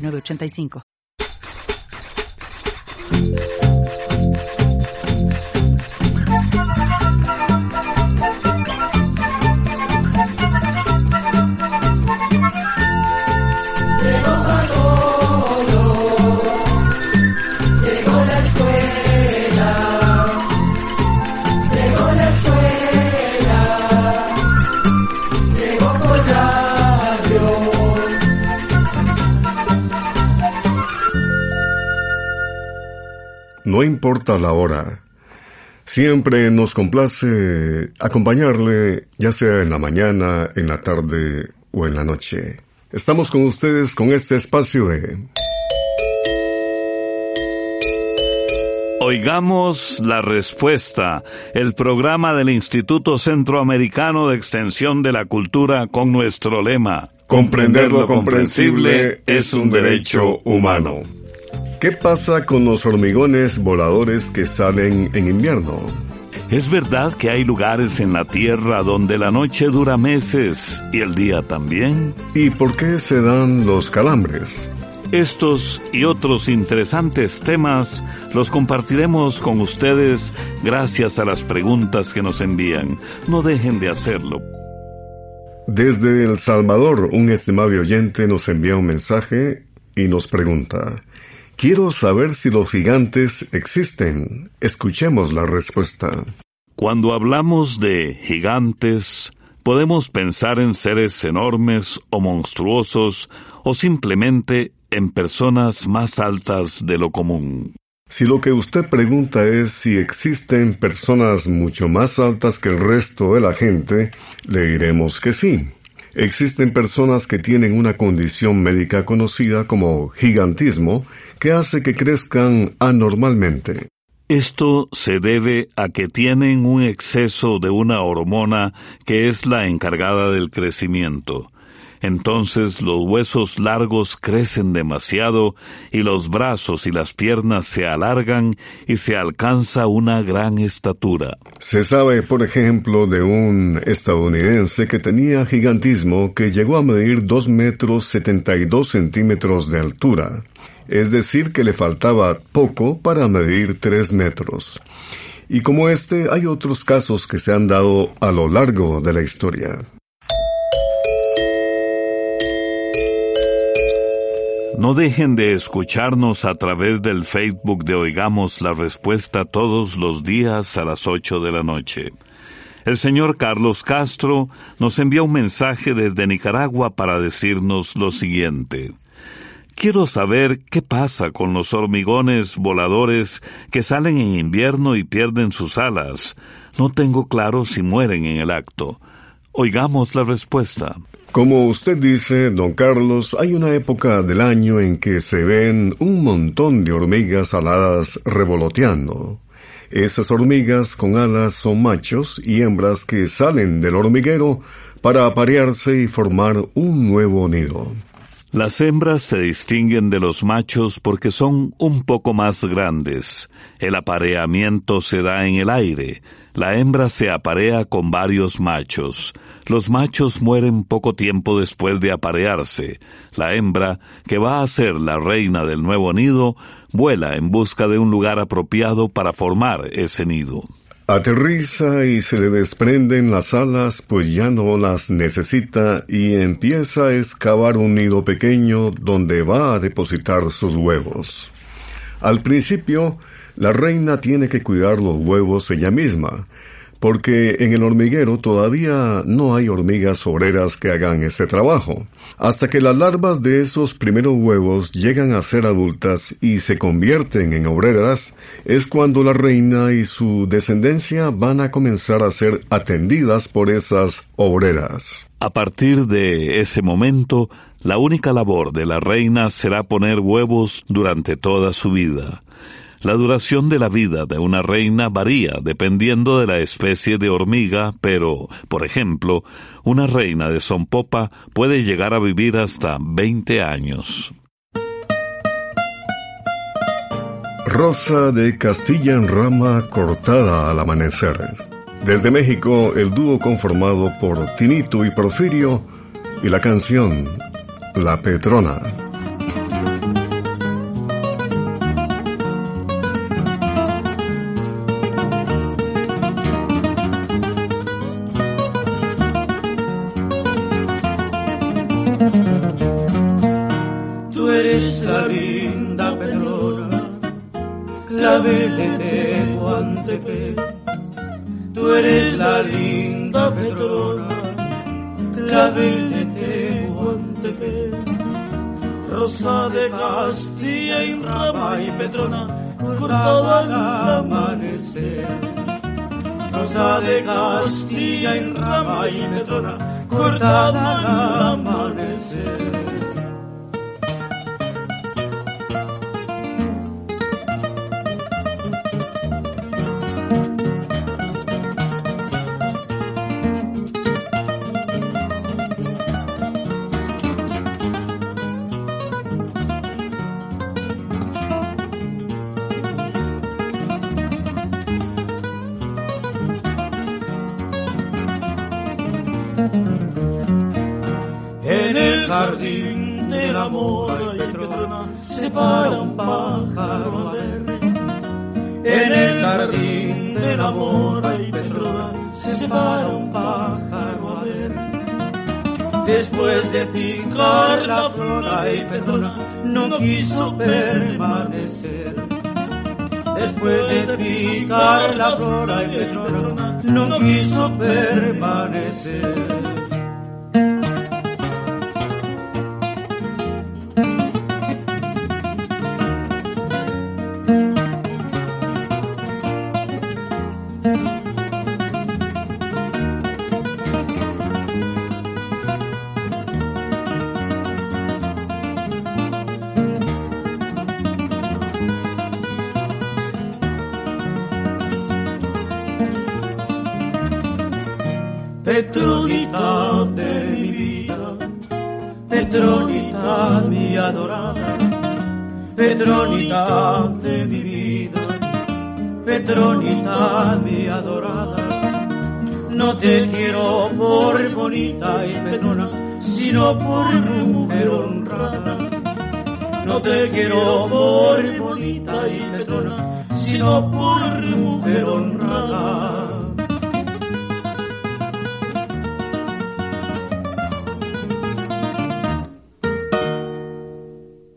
985. No importa la hora. Siempre nos complace acompañarle, ya sea en la mañana, en la tarde o en la noche. Estamos con ustedes con este espacio de... Oigamos la respuesta, el programa del Instituto Centroamericano de Extensión de la Cultura con nuestro lema. Comprender lo comprensible es un derecho humano. ¿Qué pasa con los hormigones voladores que salen en invierno? Es verdad que hay lugares en la Tierra donde la noche dura meses y el día también. ¿Y por qué se dan los calambres? Estos y otros interesantes temas los compartiremos con ustedes gracias a las preguntas que nos envían. No dejen de hacerlo. Desde El Salvador, un estimable oyente nos envía un mensaje y nos pregunta, Quiero saber si los gigantes existen. Escuchemos la respuesta. Cuando hablamos de gigantes, podemos pensar en seres enormes o monstruosos o simplemente en personas más altas de lo común. Si lo que usted pregunta es si existen personas mucho más altas que el resto de la gente, le diremos que sí. Existen personas que tienen una condición médica conocida como gigantismo que hace que crezcan anormalmente. Esto se debe a que tienen un exceso de una hormona que es la encargada del crecimiento entonces los huesos largos crecen demasiado y los brazos y las piernas se alargan y se alcanza una gran estatura. Se sabe, por ejemplo, de un estadounidense que tenía gigantismo que llegó a medir dos metros setenta y dos centímetros de altura, es decir, que le faltaba poco para medir tres metros. Y como este, hay otros casos que se han dado a lo largo de la historia. No dejen de escucharnos a través del Facebook de Oigamos la Respuesta todos los días a las 8 de la noche. El señor Carlos Castro nos envía un mensaje desde Nicaragua para decirnos lo siguiente. Quiero saber qué pasa con los hormigones voladores que salen en invierno y pierden sus alas. No tengo claro si mueren en el acto. Oigamos la respuesta. Como usted dice, don Carlos, hay una época del año en que se ven un montón de hormigas aladas revoloteando. Esas hormigas con alas son machos y hembras que salen del hormiguero para aparearse y formar un nuevo nido. Las hembras se distinguen de los machos porque son un poco más grandes. El apareamiento se da en el aire. La hembra se aparea con varios machos. Los machos mueren poco tiempo después de aparearse. La hembra, que va a ser la reina del nuevo nido, vuela en busca de un lugar apropiado para formar ese nido. Aterriza y se le desprenden las alas, pues ya no las necesita y empieza a excavar un nido pequeño donde va a depositar sus huevos. Al principio, la reina tiene que cuidar los huevos ella misma, porque en el hormiguero todavía no hay hormigas obreras que hagan ese trabajo. Hasta que las larvas de esos primeros huevos llegan a ser adultas y se convierten en obreras, es cuando la reina y su descendencia van a comenzar a ser atendidas por esas obreras. A partir de ese momento, la única labor de la reina será poner huevos durante toda su vida. La duración de la vida de una reina varía dependiendo de la especie de hormiga, pero, por ejemplo, una reina de Sonpopa puede llegar a vivir hasta 20 años. Rosa de Castilla en rama cortada al amanecer. Desde México, el dúo conformado por Tinito y Porfirio y la canción La Petrona. Linda Petrona, clavel de Tehuantepec. Tú eres la linda Petrona, clavel de Tehuantepec. Rosa de Castilla y rama y Petrona, cortada al amanecer. Rosa de Castilla y rama y Petrona, cortada al amanecer. En el jardín del amor y Petrona se para un pájaro a ver. En el jardín del amor y Petrona se para un pájaro a ver. Después de picar la flor y Petrona no quiso permanecer. Después de picar la flor y Petrona no quiso permanecer. Petronita de mi vida, Petronita mi adorada, Petronita de mi vida, Petronita mi adorada. No te quiero por bonita y Petrona, sino por mujer honrada. No te quiero por bonita y Petrona, sino por mujer honrada.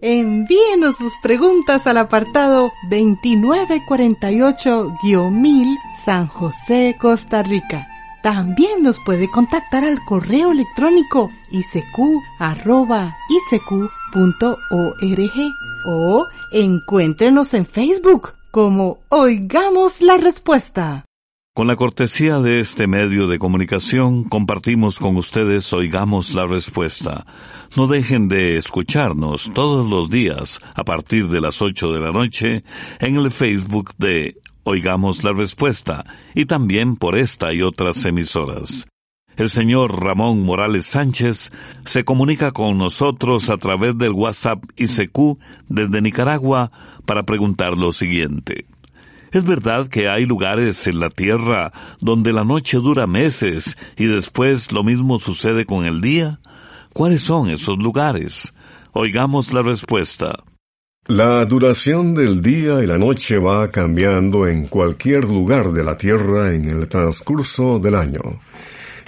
Envíenos sus preguntas al apartado 2948-1000 San José, Costa Rica. También nos puede contactar al correo electrónico isq.org o encuéntrenos en Facebook como Oigamos la Respuesta. Con la cortesía de este medio de comunicación, compartimos con ustedes Oigamos la Respuesta. No dejen de escucharnos todos los días a partir de las 8 de la noche en el Facebook de Oigamos la Respuesta y también por esta y otras emisoras. El señor Ramón Morales Sánchez se comunica con nosotros a través del WhatsApp ICQ desde Nicaragua para preguntar lo siguiente. ¿Es verdad que hay lugares en la Tierra donde la noche dura meses y después lo mismo sucede con el día? ¿Cuáles son esos lugares? Oigamos la respuesta. La duración del día y la noche va cambiando en cualquier lugar de la Tierra en el transcurso del año.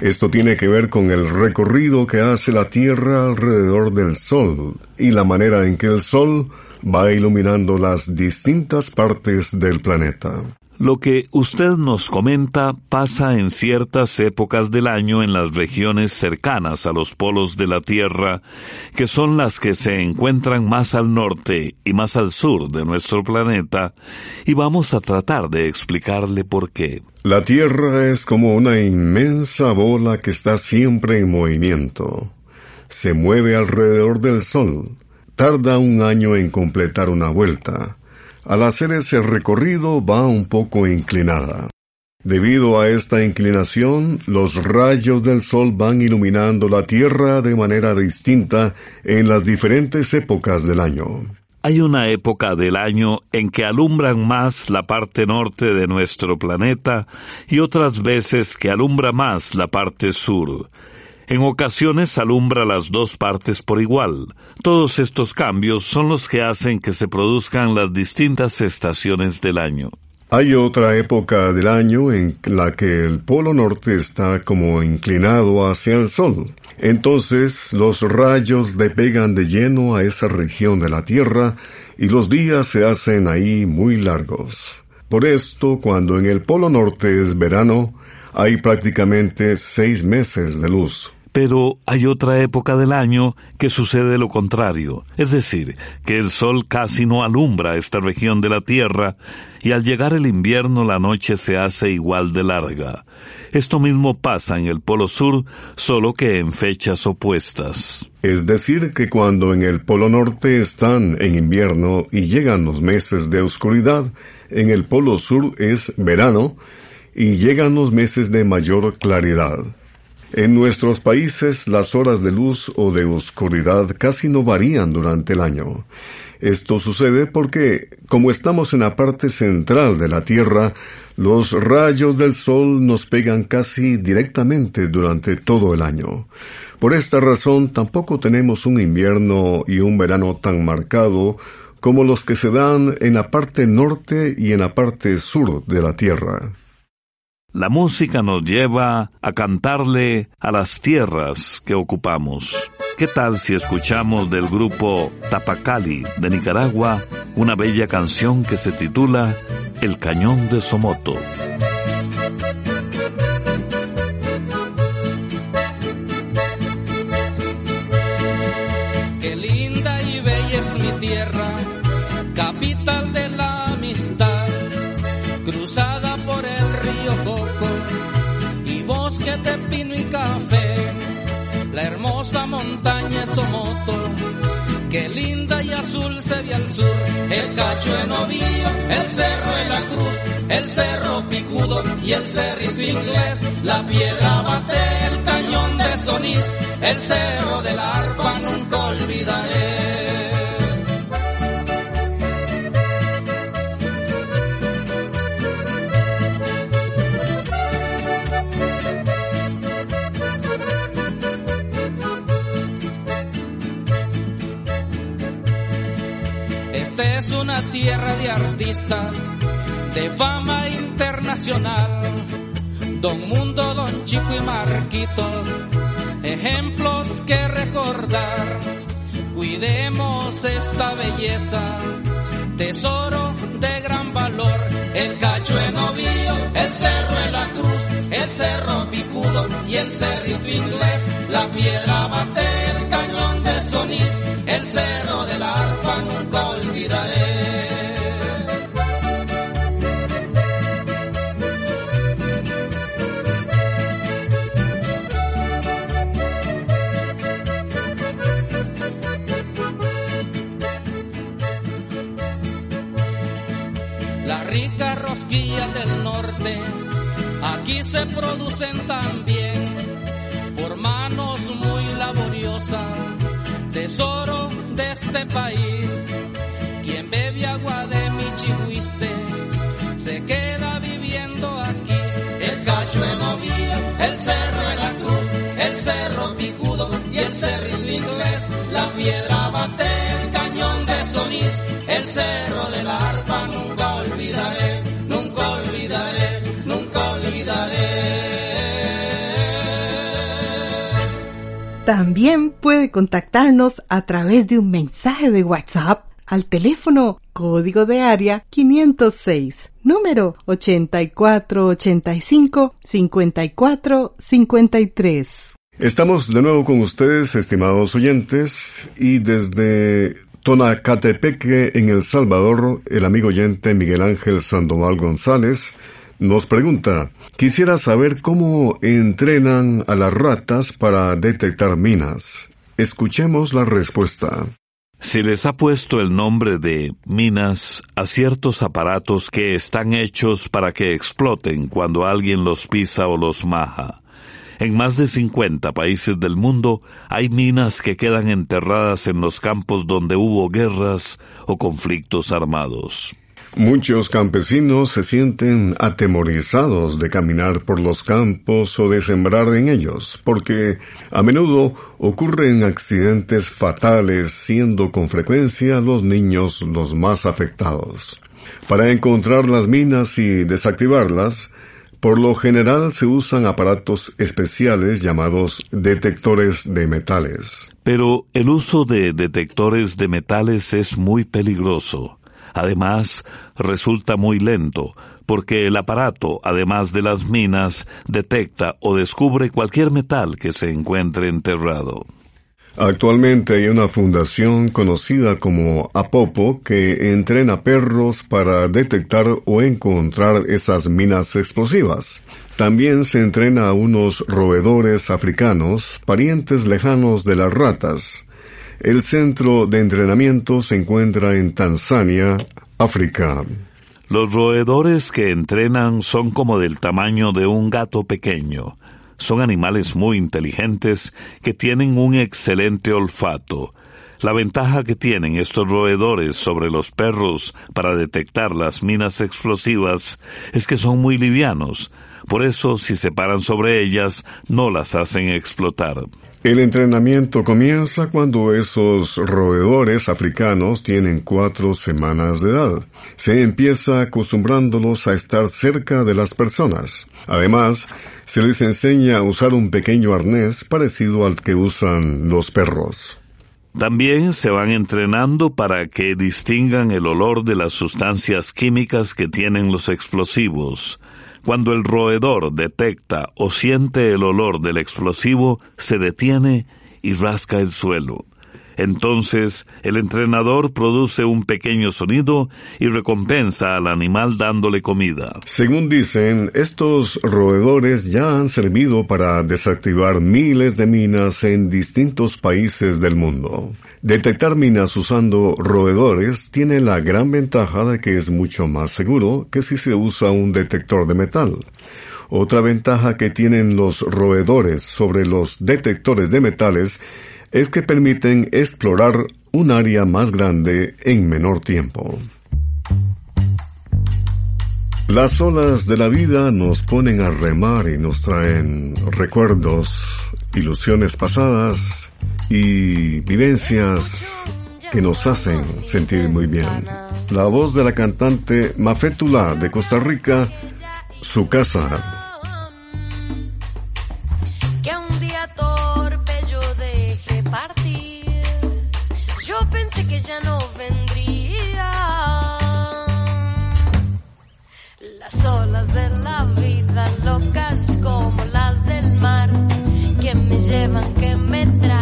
Esto tiene que ver con el recorrido que hace la Tierra alrededor del Sol y la manera en que el Sol va iluminando las distintas partes del planeta. Lo que usted nos comenta pasa en ciertas épocas del año en las regiones cercanas a los polos de la Tierra, que son las que se encuentran más al norte y más al sur de nuestro planeta, y vamos a tratar de explicarle por qué. La Tierra es como una inmensa bola que está siempre en movimiento. Se mueve alrededor del Sol. Tarda un año en completar una vuelta al hacer ese recorrido va un poco inclinada. Debido a esta inclinación, los rayos del sol van iluminando la Tierra de manera distinta en las diferentes épocas del año. Hay una época del año en que alumbran más la parte norte de nuestro planeta y otras veces que alumbra más la parte sur. En ocasiones alumbra las dos partes por igual. Todos estos cambios son los que hacen que se produzcan las distintas estaciones del año. Hay otra época del año en la que el polo norte está como inclinado hacia el sol. Entonces los rayos le pegan de lleno a esa región de la Tierra y los días se hacen ahí muy largos. Por esto, cuando en el polo norte es verano, hay prácticamente seis meses de luz. Pero hay otra época del año que sucede lo contrario, es decir, que el sol casi no alumbra esta región de la Tierra y al llegar el invierno la noche se hace igual de larga. Esto mismo pasa en el Polo Sur, solo que en fechas opuestas. Es decir, que cuando en el Polo Norte están en invierno y llegan los meses de oscuridad, en el Polo Sur es verano y llegan los meses de mayor claridad. En nuestros países las horas de luz o de oscuridad casi no varían durante el año. Esto sucede porque, como estamos en la parte central de la Tierra, los rayos del Sol nos pegan casi directamente durante todo el año. Por esta razón tampoco tenemos un invierno y un verano tan marcado como los que se dan en la parte norte y en la parte sur de la Tierra. La música nos lleva a cantarle a las tierras que ocupamos. ¿Qué tal si escuchamos del grupo Tapacali de Nicaragua una bella canción que se titula El Cañón de Somoto? Qué linda y bella es mi tierra, capital de la amistad, cruzada por el y bosque de pino y café. La hermosa montaña es Somoto, qué linda y azul se ve al sur. El cacho en Ovío, el cerro en la cruz, el cerro picudo y el cerrito inglés. La piedra bate, el cañón de Sonís, el cerro del arpa nunca olvidaré. Una tierra de artistas de fama internacional. Don Mundo, Don Chico y Marquitos, ejemplos que recordar. Cuidemos esta belleza, tesoro de gran valor. El cacho en Ovío, el cerro en la cruz, el cerro picudo y el cerrito inglés. La piedra bate, el cañón de Sonís, el cerro del arpa nunca del norte aquí se producen también por manos muy laboriosas, tesoro de este país. También puede contactarnos a través de un mensaje de WhatsApp al teléfono código de área 506, número 8485-5453. Estamos de nuevo con ustedes, estimados oyentes, y desde Tonacatepeque, en El Salvador, el amigo oyente Miguel Ángel Sandoval González nos pregunta, quisiera saber cómo entrenan a las ratas para detectar minas. Escuchemos la respuesta. Se les ha puesto el nombre de minas a ciertos aparatos que están hechos para que exploten cuando alguien los pisa o los maja. En más de 50 países del mundo hay minas que quedan enterradas en los campos donde hubo guerras o conflictos armados. Muchos campesinos se sienten atemorizados de caminar por los campos o de sembrar en ellos, porque a menudo ocurren accidentes fatales, siendo con frecuencia los niños los más afectados. Para encontrar las minas y desactivarlas, por lo general se usan aparatos especiales llamados detectores de metales. Pero el uso de detectores de metales es muy peligroso Además, resulta muy lento, porque el aparato, además de las minas, detecta o descubre cualquier metal que se encuentre enterrado. Actualmente hay una fundación conocida como Apopo que entrena perros para detectar o encontrar esas minas explosivas. También se entrena a unos roedores africanos, parientes lejanos de las ratas, el centro de entrenamiento se encuentra en Tanzania, África. Los roedores que entrenan son como del tamaño de un gato pequeño. Son animales muy inteligentes que tienen un excelente olfato. La ventaja que tienen estos roedores sobre los perros para detectar las minas explosivas es que son muy livianos. Por eso, si se paran sobre ellas, no las hacen explotar. El entrenamiento comienza cuando esos roedores africanos tienen cuatro semanas de edad. Se empieza acostumbrándolos a estar cerca de las personas. Además, se les enseña a usar un pequeño arnés parecido al que usan los perros. También se van entrenando para que distingan el olor de las sustancias químicas que tienen los explosivos. Cuando el roedor detecta o siente el olor del explosivo, se detiene y rasca el suelo. Entonces el entrenador produce un pequeño sonido y recompensa al animal dándole comida. Según dicen, estos roedores ya han servido para desactivar miles de minas en distintos países del mundo. Detectar minas usando roedores tiene la gran ventaja de que es mucho más seguro que si se usa un detector de metal. Otra ventaja que tienen los roedores sobre los detectores de metales es que permiten explorar un área más grande en menor tiempo. Las olas de la vida nos ponen a remar y nos traen recuerdos, ilusiones pasadas y vivencias que nos hacen sentir muy bien. La voz de la cantante Mafetula de Costa Rica, su casa, de la vida, locas como las del mar, que me llevan, que me traen,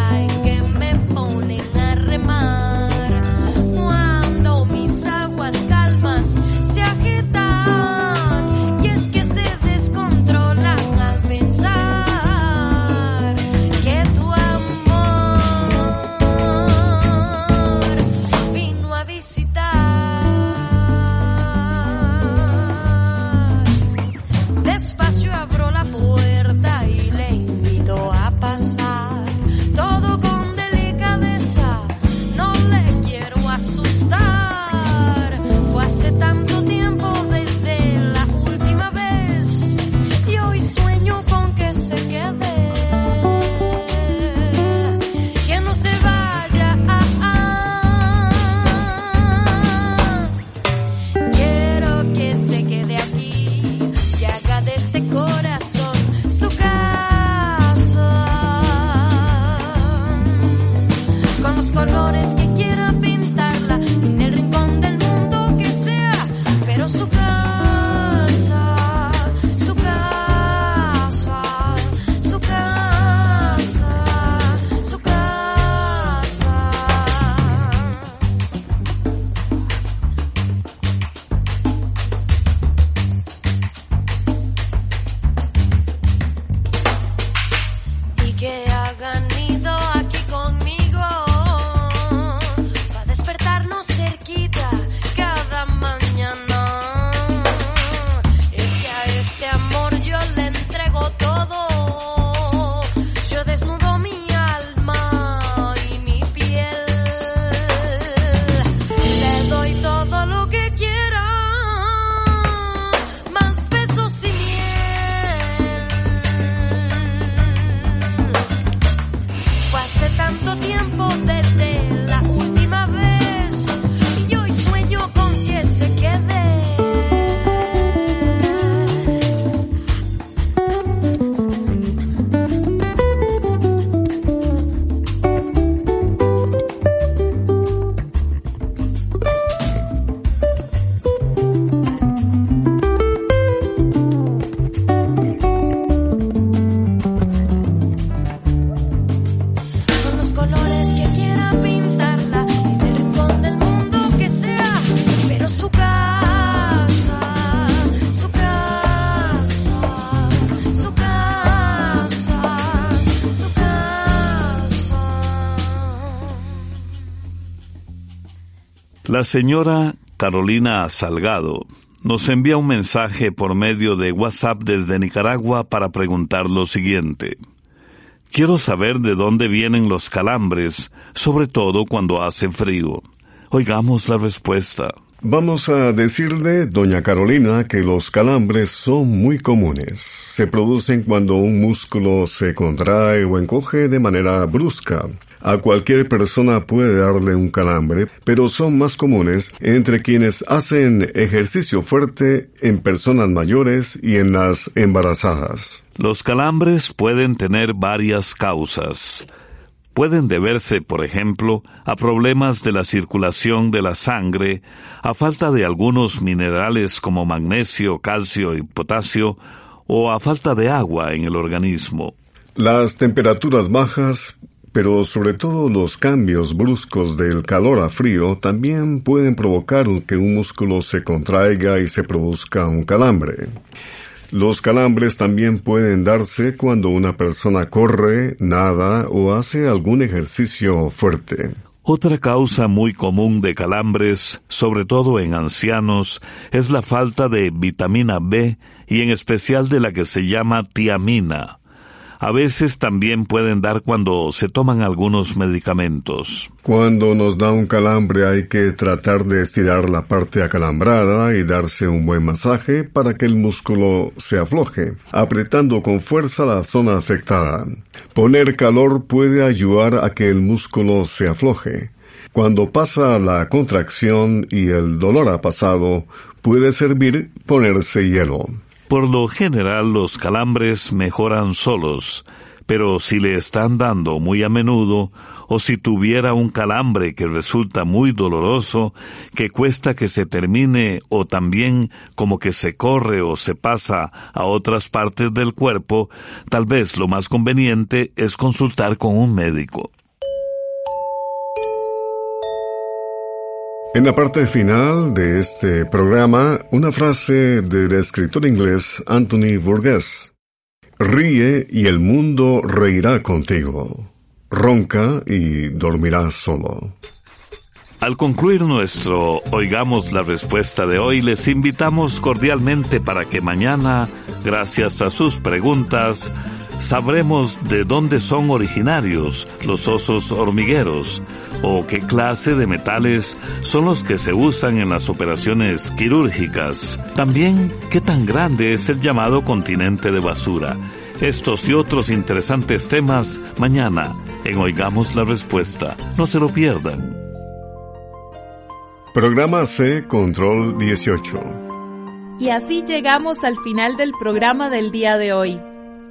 señora Carolina Salgado nos envía un mensaje por medio de WhatsApp desde Nicaragua para preguntar lo siguiente. Quiero saber de dónde vienen los calambres, sobre todo cuando hace frío. Oigamos la respuesta. Vamos a decirle, doña Carolina, que los calambres son muy comunes. Se producen cuando un músculo se contrae o encoge de manera brusca. A cualquier persona puede darle un calambre, pero son más comunes entre quienes hacen ejercicio fuerte en personas mayores y en las embarazadas. Los calambres pueden tener varias causas. Pueden deberse, por ejemplo, a problemas de la circulación de la sangre, a falta de algunos minerales como magnesio, calcio y potasio, o a falta de agua en el organismo. Las temperaturas bajas, pero sobre todo los cambios bruscos del calor a frío también pueden provocar que un músculo se contraiga y se produzca un calambre. Los calambres también pueden darse cuando una persona corre, nada o hace algún ejercicio fuerte. Otra causa muy común de calambres, sobre todo en ancianos, es la falta de vitamina B y en especial de la que se llama tiamina. A veces también pueden dar cuando se toman algunos medicamentos. Cuando nos da un calambre hay que tratar de estirar la parte acalambrada y darse un buen masaje para que el músculo se afloje, apretando con fuerza la zona afectada. Poner calor puede ayudar a que el músculo se afloje. Cuando pasa la contracción y el dolor ha pasado, puede servir ponerse hielo. Por lo general los calambres mejoran solos, pero si le están dando muy a menudo, o si tuviera un calambre que resulta muy doloroso, que cuesta que se termine, o también como que se corre o se pasa a otras partes del cuerpo, tal vez lo más conveniente es consultar con un médico. En la parte final de este programa, una frase del escritor inglés Anthony Burgess. Ríe y el mundo reirá contigo. Ronca y dormirás solo. Al concluir nuestro Oigamos la Respuesta de hoy, les invitamos cordialmente para que mañana, gracias a sus preguntas, sabremos de dónde son originarios los osos hormigueros o qué clase de metales son los que se usan en las operaciones quirúrgicas. También qué tan grande es el llamado continente de basura. Estos y otros interesantes temas mañana en Oigamos la Respuesta. No se lo pierdan. Programa C Control 18. Y así llegamos al final del programa del día de hoy.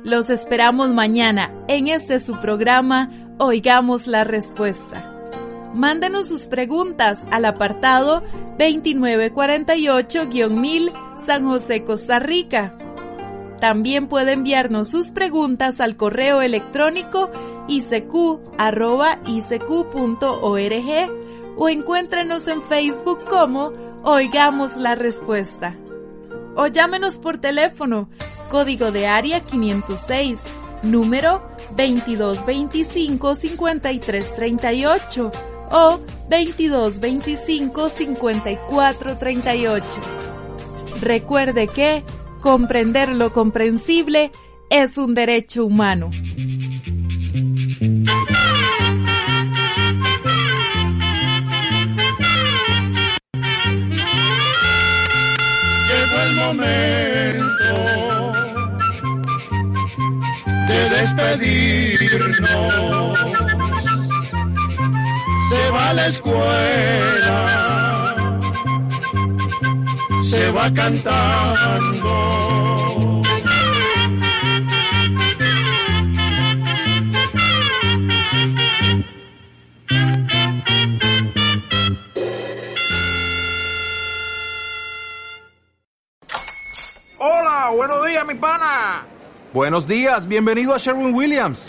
Los esperamos mañana en este su programa Oigamos la Respuesta. Mándenos sus preguntas al apartado 2948-1000 San José, Costa Rica. También puede enviarnos sus preguntas al correo electrónico icq.org o encuéntrenos en Facebook como Oigamos la Respuesta. O llámenos por teléfono, código de área 506, número 2225-5338 o 2225-5438. Recuerde que comprender lo comprensible es un derecho humano. Llegó el momento Se va a la escuela, se va cantando. Hola, buenos días, mi pana. Buenos días, bienvenido a Sherwin Williams.